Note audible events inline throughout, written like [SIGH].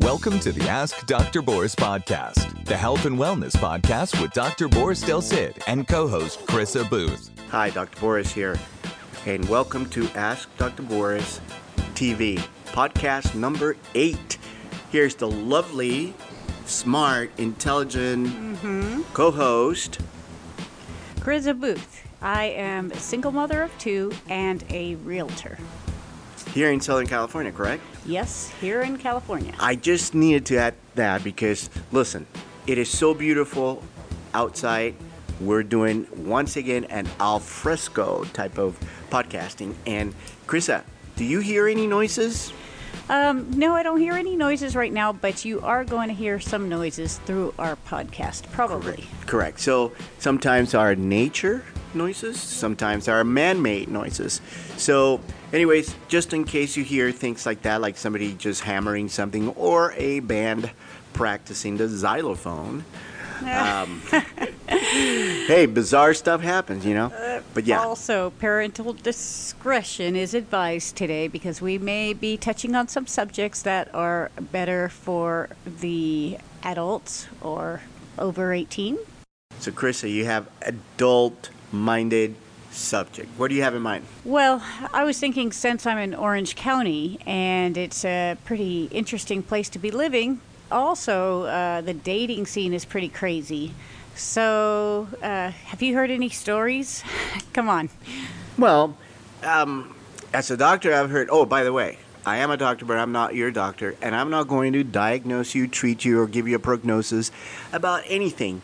Welcome to the Ask Dr. Boris podcast, the health and wellness podcast with Dr. Boris Del Cid and co host Criza Booth. Hi, Dr. Boris here, and welcome to Ask Dr. Boris TV, podcast number eight. Here's the lovely, smart, intelligent mm-hmm. co host. Criza Booth. I am a single mother of two and a realtor. Here in Southern California, correct? Yes, here in California. I just needed to add that because, listen, it is so beautiful outside. We're doing once again an al fresco type of podcasting. And Criza, do you hear any noises? Um, no, I don't hear any noises right now, but you are going to hear some noises through our podcast, probably. Correct. So sometimes our nature noises, sometimes our man made noises. So, anyways, just in case you hear things like that, like somebody just hammering something or a band practicing the xylophone. Um, [LAUGHS] hey, bizarre stuff happens, you know? But yeah. Also, parental discretion is advised today because we may be touching on some subjects that are better for the adults or over 18. So, Criza, you have adult minded subject. What do you have in mind? Well, I was thinking since I'm in Orange County and it's a pretty interesting place to be living, also uh, the dating scene is pretty crazy. So, uh, have you heard any stories? [LAUGHS] Come on. Well, um, as a doctor, I've heard. Oh, by the way, I am a doctor, but I'm not your doctor, and I'm not going to diagnose you, treat you, or give you a prognosis about anything,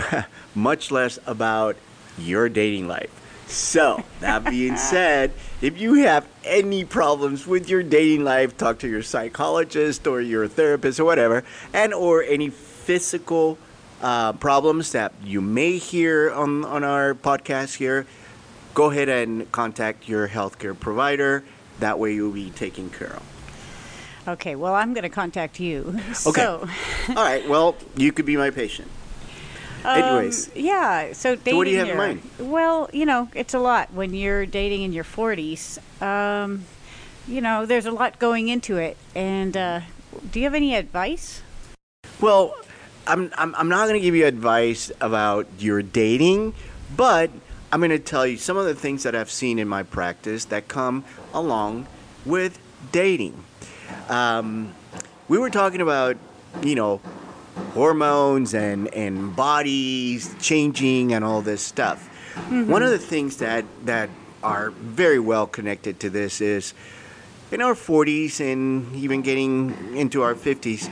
[LAUGHS] much less about your dating life. So, that being [LAUGHS] said, if you have any problems with your dating life, talk to your psychologist or your therapist or whatever, and or any physical uh, problems that you may hear on, on our podcast here, go ahead and contact your healthcare provider. That way you'll be taken care of. Okay, well, I'm going to contact you. [LAUGHS] Okay. So, All right, well, you could be my patient. Anyways. Um, yeah, so dating. what do you have in mind? Well, you know, it's a lot when you're dating in your 40s. Um, you know, there's a lot going into it. And uh, do you have any advice? Well, I'm, I'm, I'm not going to give you advice about your dating, but I'm going to tell you some of the things that I've seen in my practice that come along with dating. Um, we were talking about, you know, hormones and, and bodies changing and all this stuff. Mm-hmm. One of the things that, that are very well connected to this is in our 40s and even getting into our 50s,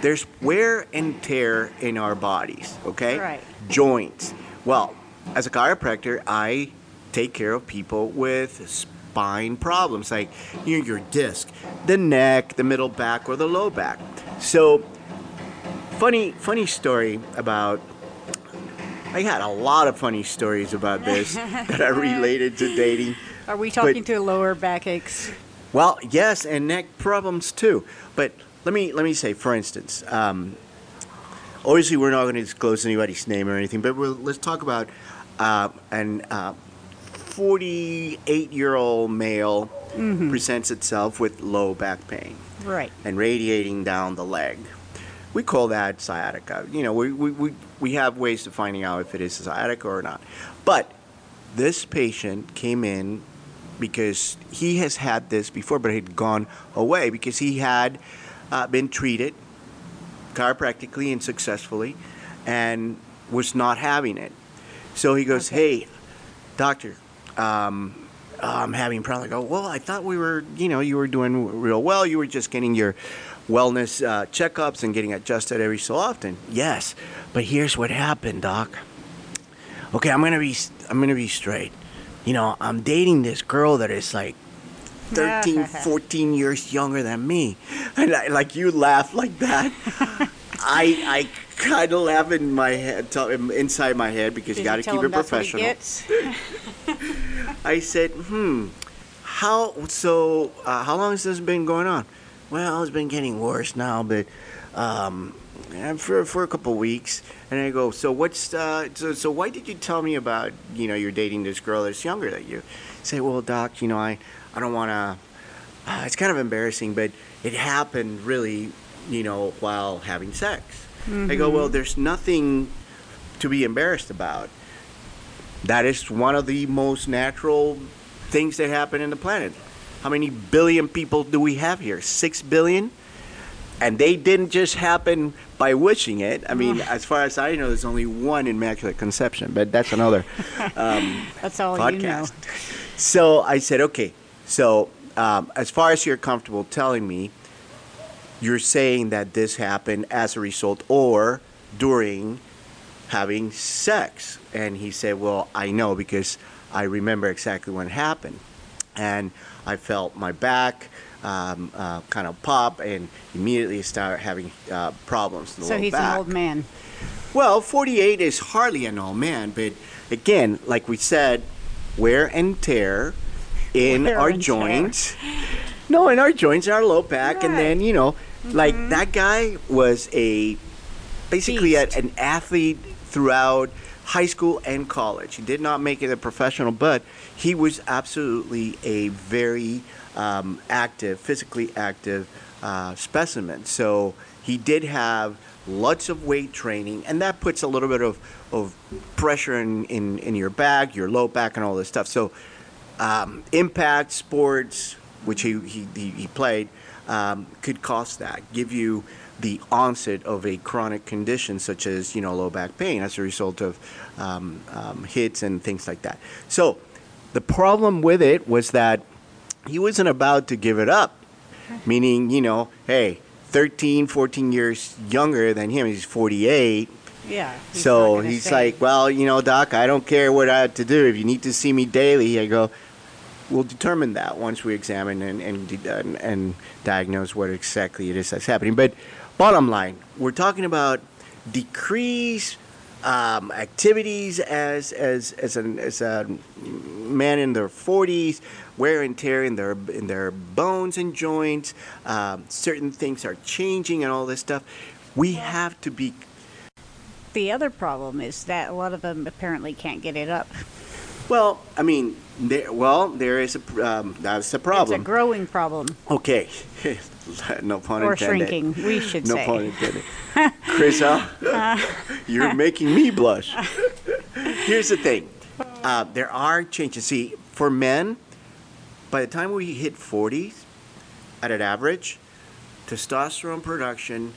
there's wear and tear in our bodies, okay? Right. Joints. Well, as a chiropractor, I take care of people with spine problems, like you know, your disc, the neck, the middle back, or the low back. So, funny, funny story about. I had a lot of funny stories about this [LAUGHS] that are related to dating. Are we talking to lower back aches? Well, yes, and neck problems too. But let me let me say, for instance, um, obviously we're not going to disclose anybody's name or anything, but we'll, let's talk about uh, an uh, 48 year old male presents itself with low back pain Right. and radiating down the leg. We call that sciatica. You know, we, we, we, we have ways of finding out if it is sciatica or not. But this patient came in because he has had this before, but it had gone away because he had uh, been treated chiropractically and successfully and was not having it. So he goes, Hey, doctor, um, I'm having problems. I go, Well, I thought we were, you know, you were doing real well. You were just getting your wellness uh, checkups and getting adjusted every so often. Yes, but here's what happened, doc. Okay, I'm gonna be, I'm gonna be straight. You know, I'm dating this girl that is like 13, [LAUGHS] 14 years younger than me. And I, like you laugh like that. I I kind of laugh in my head, inside my head because Did you got to keep it that's what he professional. [LAUGHS] I said, hmm, how so? Uh, how long has this been going on? Well, it's been getting worse now, but um, for for a couple weeks. And I go, so what's uh, so so why did you tell me about you know you're dating this girl that's younger than you? Say, well, doc, you know I I don't want to. Uh, it's kind of embarrassing, but it happened really you know, while having sex. I go, well, there's nothing to be embarrassed about. That is one of the most natural things that happen in the planet. How many billion people do we have here? Six billion? And they didn't just happen by wishing it. I mean, [SIGHS] as far as I know, there's only one immaculate conception, but that's another [LAUGHS] um, That's all you know. So I said, okay. So um, as far as you're comfortable telling me, you're saying that this happened as a result or during having sex. And he said, well, I know because I remember exactly what happened. And I felt my back um, uh, kind of pop and immediately start having uh, problems in the So he's back. an old man. Well, 48 is hardly an old man, but again, like we said, wear and tear in Wear our and tear. joints. No, in our joints, in our low back, and then you know, like that guy was a basically a, an athlete throughout high school and college. He did not make it a professional, but he was absolutely a very um, active, physically active uh, specimen. So he did have lots of weight training, and that puts a little bit of, of pressure in, in, in your back, your low back, and all this stuff. So um, impact sports, which he, he, he, played, um, could cause that, give you the onset of a chronic condition such as you know low back pain as a result of um, um, hits and things like that. So the problem with it was that he wasn't about to give it up, meaning you know, hey, 13, 14 years younger than him, he's 48. Yeah. he's So he's say. like, well, you know, doc, I don't care what I have to do. If you need to see me daily, I go, we'll determine that once we examine and and, and, and diagnose what exactly it is that's happening. But bottom line, we're talking about decreased um, activities as as as an as a man in their 40s, wear and tear in their in their bones and joints. Um, certain things are changing and all this stuff. We have to be the other problem is that a lot of them apparently can't get it up. Well, I mean, there, well, there is a um, that's a problem. It's a growing problem. okay, [LAUGHS] no pun Or intended. shrinking, we should no say. pun intended. [LAUGHS] Criza, [LAUGHS] you're making me blush. Here's the thing: uh, there are changes. See, for men, by the time we hit 40s, at an average, testosterone production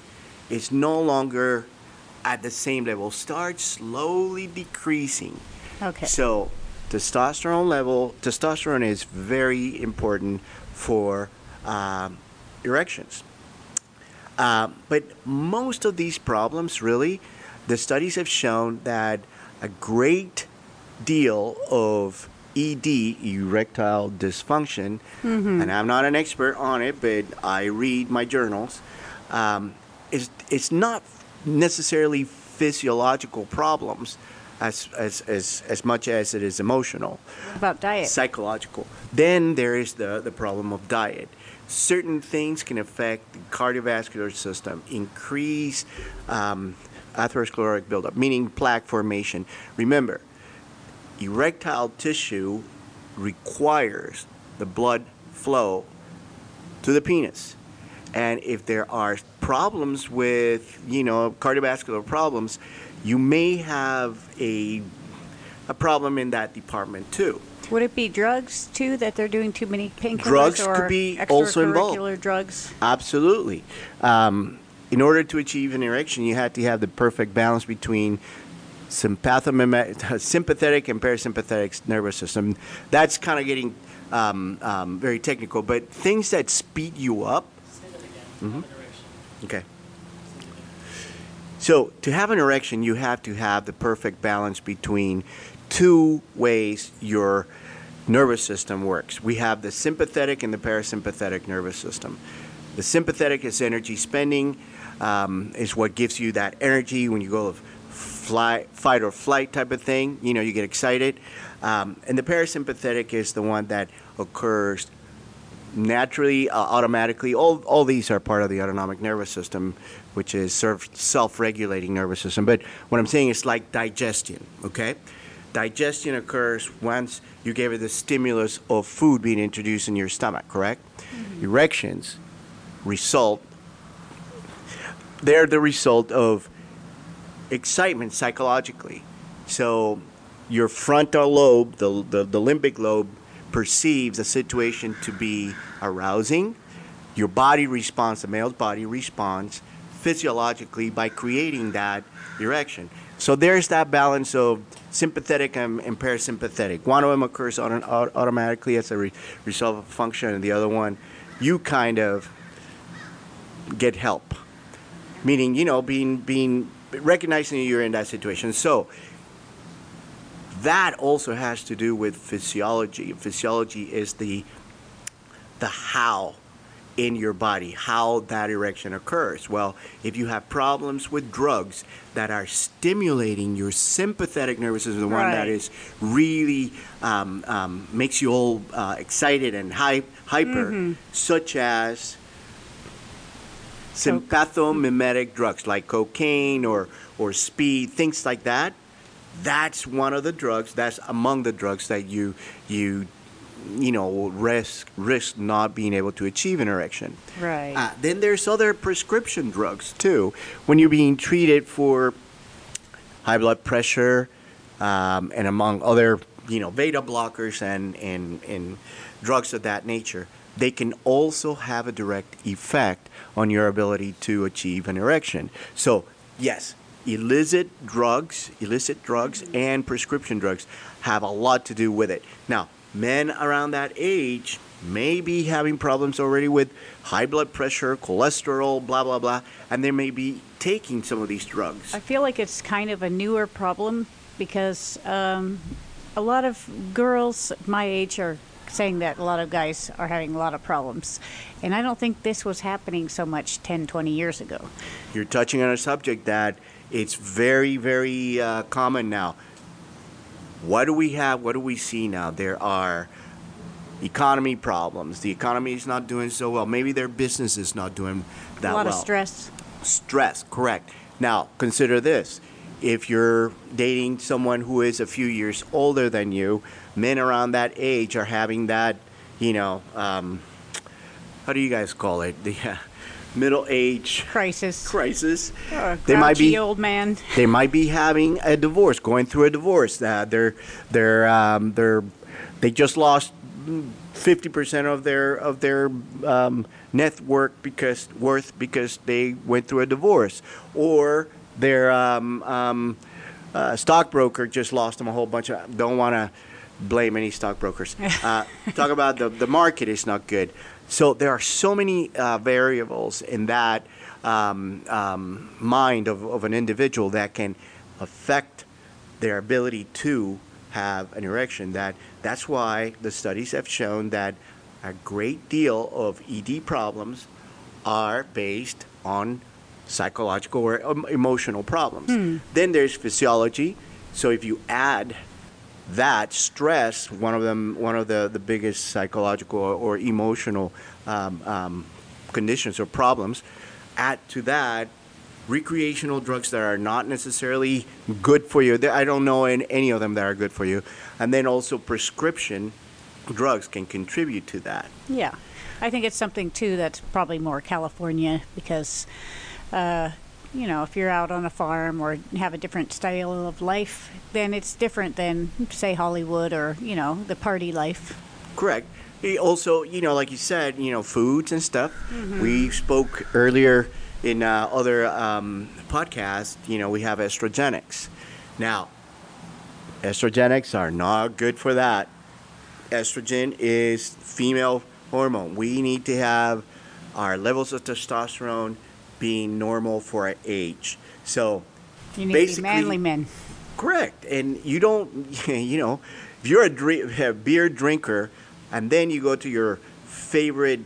is no longer at the same level. Starts slowly decreasing. Okay. So, testosterone level, testosterone is very important for um, erections. Uh, but most of these problems, really, the studies have shown that a great deal of ED, erectile dysfunction, and I'm not an expert on it, but I read my journals, um, is it's not necessarily physiological problems as, as, as, as much as it is emotional What about diet? psychological. Then there is the, the problem of diet. Certain things can affect the cardiovascular system, increase um, atherosclerotic buildup, meaning plaque formation. Remember, erectile tissue requires the blood flow to the penis. And if there are problems with, you know, cardiovascular problems, you may have a, a problem in that department too. Would it be drugs too that they're doing too many painkillers Drugs or could be also involved. drugs? Absolutely. Um, in order to achieve an erection, you have to have the perfect balance between [LAUGHS] sympathetic and parasympathetic nervous system. That's kind of getting um, um, very technical, but things that speed you up. Mhm. Okay. So to have an erection, you have to have the perfect balance between two ways your nervous system works. We have the sympathetic and the parasympathetic nervous system. The sympathetic is energy spending, um, is what gives you that energy when you go of fly, fight or flight type of thing. You know, you get excited. Um, and the parasympathetic is the one that occurs naturally, uh, automatically. All, all these are part of the autonomic nervous system, which is self- self-regulating nervous system. But what I'm saying is like digestion, okay? Digestion occurs once you gave it the stimulus of food being introduced in your stomach, correct? Mm-hmm. Erections result they're the result of excitement psychologically. So your frontal lobe, the, the, the limbic lobe, perceives a situation to be arousing. Your body responds, the male's body responds physiologically by creating that erection. So there's that balance of sympathetic and, and parasympathetic. One of them occurs on automatically as a re- result of function, and the other one, you kind of get help. Meaning, you know, being being recognizing you're in that situation. So that also has to do with physiology. Physiology is the the how in your body, how that erection occurs. Well, if you have problems with drugs that are stimulating your sympathetic nervous system, the one that is really um, um, makes you all uh, excited and hy- hyper, such as sympathomimetic drugs like cocaine or, or speed, things like that. That's one of the drugs. That's among the drugs that you you you know risk risk not being able to achieve an erection. Right. Uh, then there's other prescription drugs too. When you're being treated for high blood pressure, um, and among other, you know, beta blockers and, and, and drugs of that nature, they can also have a direct effect on your ability to achieve an erection. So, yes, illicit drugs, illicit drugs and prescription drugs have a lot to do with it. Now, men around that age may be having problems already with high blood pressure, cholesterol, blah, blah, blah, and they may be taking some of these drugs. I feel like it's kind of a newer problem because um, a lot of girls my age are saying that a lot of guys are having a lot of problems. And I don't think this was happening so much 10, 20 years ago. You're touching on a subject that it's very, very uh, common now. What do we have? What do we see now? There are economy problems. The economy is not doing so well. Maybe their business is not doing that well. a lot well. of stress. Stress, correct. Now, consider this. If you're dating someone who is a few years older than you, men around that age are having that, you know, um, how do you guys call it? [LAUGHS] The uh, middle age Crisis. crisis. Or They might be old man. they might be having a divorce, going through a divorce. Uh, they're they're um, they're they just lost fifty percent of their of their um, net worth because worth because they went through a divorce, or their um, um, uh, stockbroker just lost them a whole bunch of. Don't want to blame any stockbrokers. Uh, [LAUGHS] talk about the the market is not good. So there are so many uh, variables in that um, um, mind of, of an individual that can affect their ability to have an erection. That that's why the studies have shown that a great deal of ED problems are based on psychological or um, emotional problems. Then there's physiology. So if you add that stress, one of them, one of the, the biggest psychological or, or emotional um, um, conditions or problems. Add to that recreational drugs that are not necessarily good for you. I don't know in any of them that are good for you. And then also prescription drugs can contribute to that. Yeah. I think it's something, too, that's probably more California because, uh, you know, if you're out on a farm or have a different style of life, then it's different than, say, Hollywood or, you know, the party life. Correct. Also, you know, like you said, you know, foods and stuff. We spoke earlier in uh, other um, podcasts. You know, we have estrogenics. Now, estrogenics are not good for that. Estrogen is female hormone. We need to have our levels of testosterone being normal for our age. So, You need to be Basically- manly men. Correct. And you don't, [LAUGHS] you know, if you're a, drink, a beer drinker and then you go to your favorite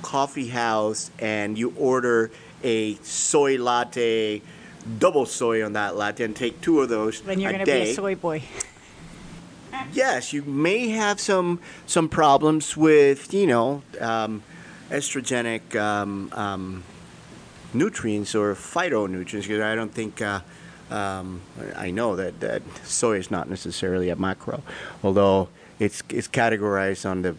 coffee house and you order a soy latte, double soy on that latte, and take two of those Then you're going to be a soy boy. yes, you may have some some problems with you know um, estrogenic um, um, nutrients or phytonutrients because I don't think. Uh, um, I know that, that soy is not necessarily a macro, although it's it's categorized on the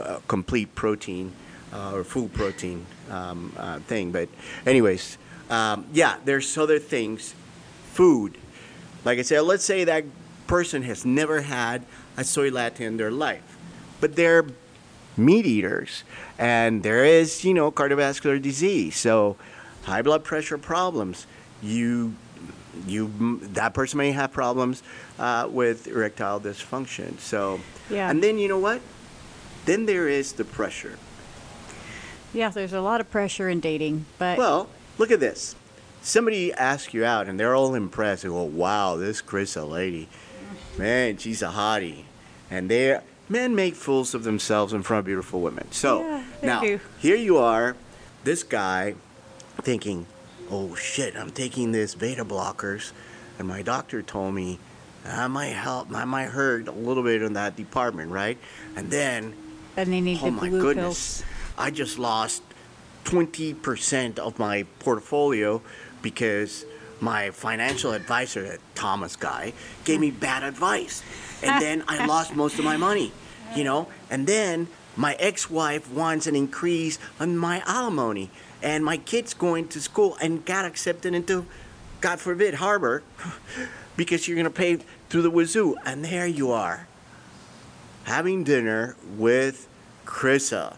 uh, complete protein uh, or full protein um, uh, thing. But anyways, um, yeah, there's other things. Food. Like I said, let's say that person has never had a soy latte in their life, but they're meat eaters, and there is, you know, cardiovascular disease. So, high blood pressure problems. You, you, that person may have problems uh, with erectile dysfunction. So, Yeah. And then you know what? Then there is the pressure. Yeah, there's a lot of pressure in dating, but Well, look at this. Somebody asks you out, and they're all impressed. They go, "Wow, this Chris a lady, man, she's a hottie," and they men make fools of themselves in front of beautiful women. So Yeah, now do. here you are, this guy, thinking, "Oh shit, I'm taking this beta blockers, and my doctor told me I might help, I might hurt a little bit in that department, right?" And then and they need oh the my blue goodness, I just lost 20% of my portfolio because my financial advisor, Thomas guy, gave hmm. me bad advice. And then I lost [LAUGHS] most of my money, you know? And then my ex wife wants an increase on my alimony. And my kid's going to school and got accepted into, God forbid, Harvard [LAUGHS] because you're going to pay through the wazoo. And there you are having dinner with Criza,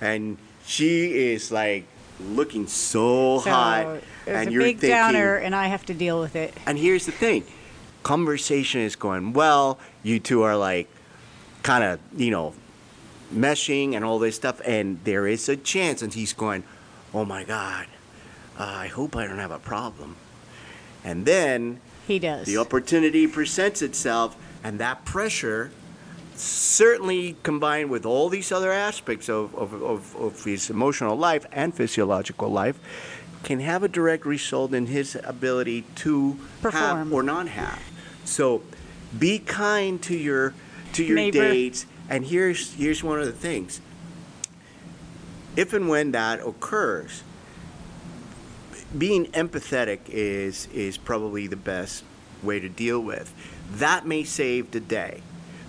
and she is like looking so, So hot, it's and a you're big thinking. downer, and I have to deal with it. And here's the thing, conversation is going well. You two are like, kind of, you know, meshing and all this stuff, and there is a chance, and he's going, "Oh my God, uh, I hope I don't have a problem." And then He does. the opportunity presents itself, and that pressure, certainly combined with all these other aspects of, of, of, of his emotional life and physiological life, can have a direct result in his ability to have Perform. or not have. So be kind to your to your Neighbor. dates. And here's here's one of the things. If and when that occurs, being empathetic is is probably the best way to deal with. That may save the day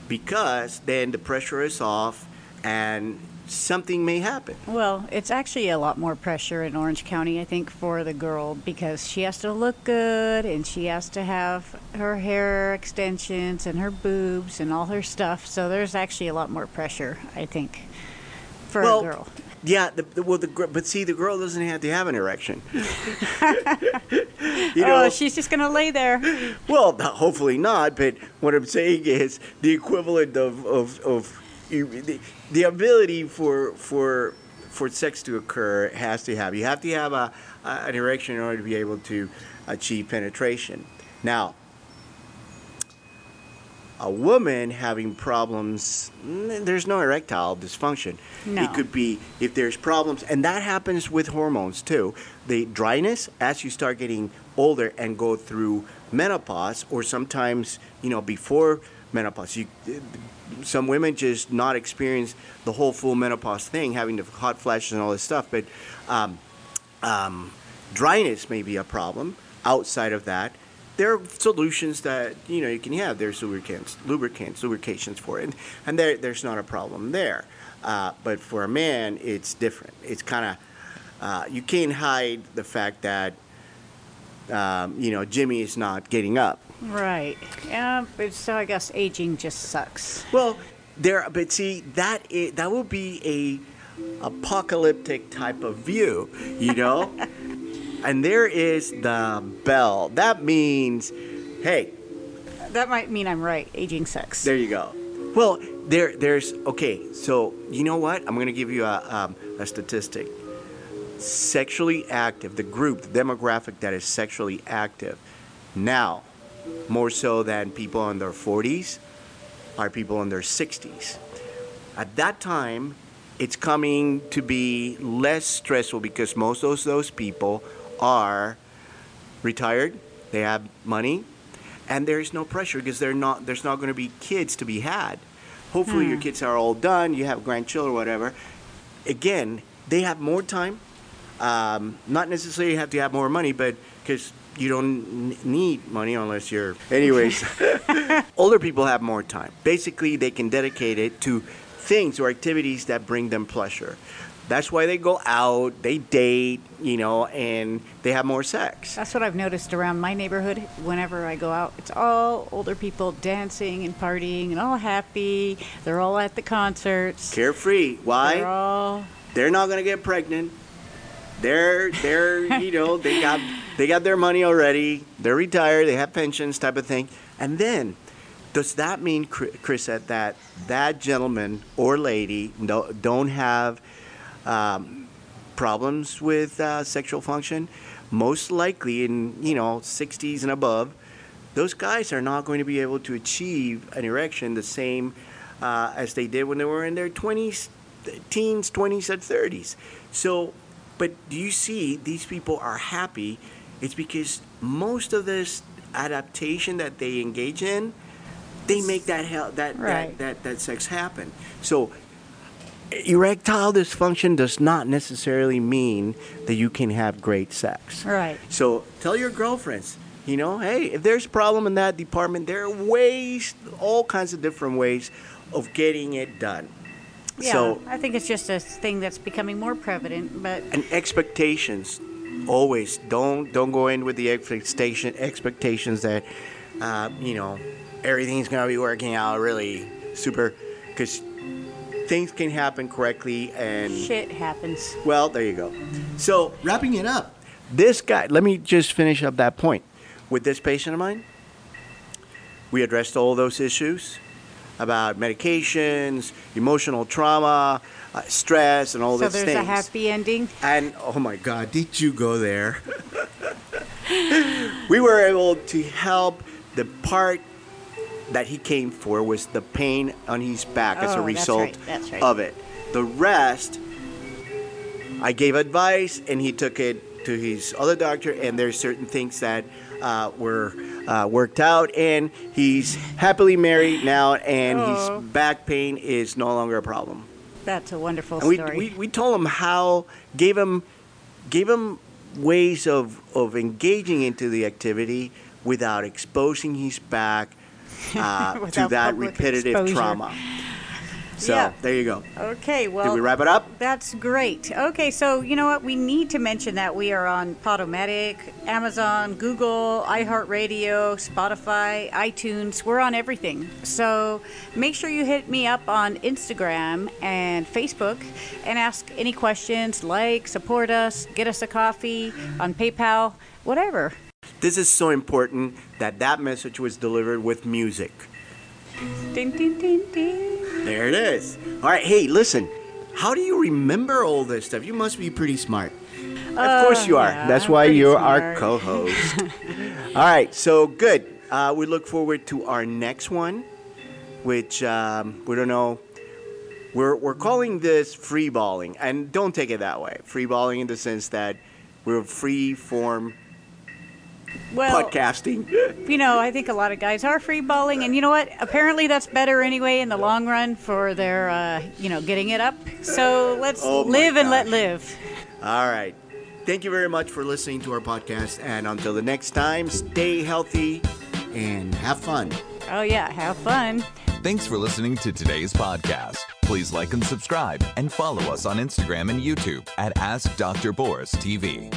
because then the pressure is off and something may happen. Well, it's actually a lot more pressure in Orange County, I think, for the girl because she has to look good and she has to have her hair extensions and her boobs and all her stuff. So there's actually a lot more pressure, I think, for well, a girl. yeah, the, the, well, the but see, the girl doesn't have to have an erection. [LAUGHS] [LAUGHS] you oh, she's just gonna lay there. Well, hopefully not. But what I'm saying is the equivalent of of, of the, the ability for for for sex to occur has to have you have to have a, a an erection in order to be able to achieve penetration. Now, a woman having problems, mm, there's no erectile dysfunction. No. It could be if there's problems, and that happens with hormones too. The dryness as you start getting older and go through menopause, or sometimes you know before menopause. You, some women just not experience the whole full menopause thing, having the hot flashes and all this stuff, but. Um, um, dryness may be a problem. Outside of that, there are solutions that you know you can have. There's lubricants, lubricants, lubrications for it, and, there there's not a problem there. Uh, but for a man, it's different. It's kind of uh, you can't hide the fact that um, you know Jimmy is not getting up. Right. Yeah, but so I guess aging just sucks. Well, there, but see that that would be a apocalyptic type of view, you know. [LAUGHS] and there is the bell. That means, hey, That might mean I'm right. Aging sucks. there you go. Well, there, there's okay. So you know what? I'm going to give you a, um, a statistic. Sexually active, the group, the demographic that is sexually active, now, more so than people in their 40s, are people in their 60s. At that time, it's coming to be less stressful because most of those, people are retired, they have money, and there's no pressure because they're not there's not going to be kids to be had. Hopefully your kids are all done, you have grandchildren, whatever. Again, they have more time. Um, not necessarily have to have more money, but because you don't need money unless you're. Anyways, [LAUGHS] older people have more time. Basically, they can dedicate it to things or activities that bring them pleasure. That's why they go out, they date, you know, and they have more sex. That's what I've noticed around my neighborhood. Whenever I go out, it's all older people dancing and partying and all happy. They're all at the concerts. Carefree. Why? They're all they're not gonna get pregnant. They're they're you know [LAUGHS] they got they got their money already. They're retired. They have pensions, type of thing. And then, does that mean, Chris, that that, that gentleman or lady no, don't have um, problems with uh, sexual function? Most likely, in you know 60s and above, those guys are not going to be able to achieve an erection the same uh, as they did when they were in their 20s, teens, 20s, and 30s. So, but do you see these people are happy? It's because most of this adaptation that they engage in, they make that hell, that, Right. that that that sex happen. So, erectile dysfunction does not necessarily mean that you can have great sex. right. So tell your girlfriends, you know, hey, if there's a problem in that department, there are ways, all kinds of different ways of getting it done. Yeah, So I think it's just a thing that's becoming more prevalent. But and expectations, always don't don't go in with the expectation expectations that, uh, you know, everything's gonna be working out really super, because things can happen correctly and shit happens. Well, there you go. So, wrapping it up, this guy, let me just finish up that point. With this patient of mine, we addressed all those issues about medications, emotional trauma, uh, stress, and all So these there's a happy ending. And oh my God, did you go there? [LAUGHS] we were able to help. The part that he came for was the pain on his back as a Oh, that's result right, that's right. of it. The rest, I gave advice, and he took it to his other doctor. And there's certain things that uh, were uh, worked out, and he's happily married now, and Oh. his back pain is no longer a problem. That's a wonderful And we, story. we, we told him how, gave him, gave him ways of, of engaging into the activity without exposing his back [LAUGHS] uh, to that repetitive exposure. trauma. So Yeah. there you go. okay, well. Did we wrap it up? That's great. Okay, so you know what? We need to mention that we are on Podomatic, Amazon, Google, iHeartRadio, Spotify, iTunes. We're on everything. So make sure you hit me up on Instagram and Facebook and ask any questions, like, support us, get us a coffee on PayPal, whatever. This is so important that that message was delivered with music. Ding, ding, ding, ding. There it is. All right, hey, listen. How do you remember all this stuff? You must be pretty smart. of course you are. yeah, That's why you're our co-host. [LAUGHS] all right, so good. Uh, we look forward to our next one, which um, we don't know. We're we're calling this free balling, and don't take it that way. Free balling in the sense that we're free form Well, podcasting. [LAUGHS] you know, I think a lot of guys are free balling, and you know what? Apparently, that's better anyway in the long run for their, uh, you know, getting it up. So let's Oh my live and let live. All right. Thank you very much for listening to our podcast. And until the next time, stay healthy and have fun. Oh yeah, have fun. Thanks for listening to today's podcast. Please like and subscribe and follow us on Instagram and YouTube at Ask Dr. Boris TV.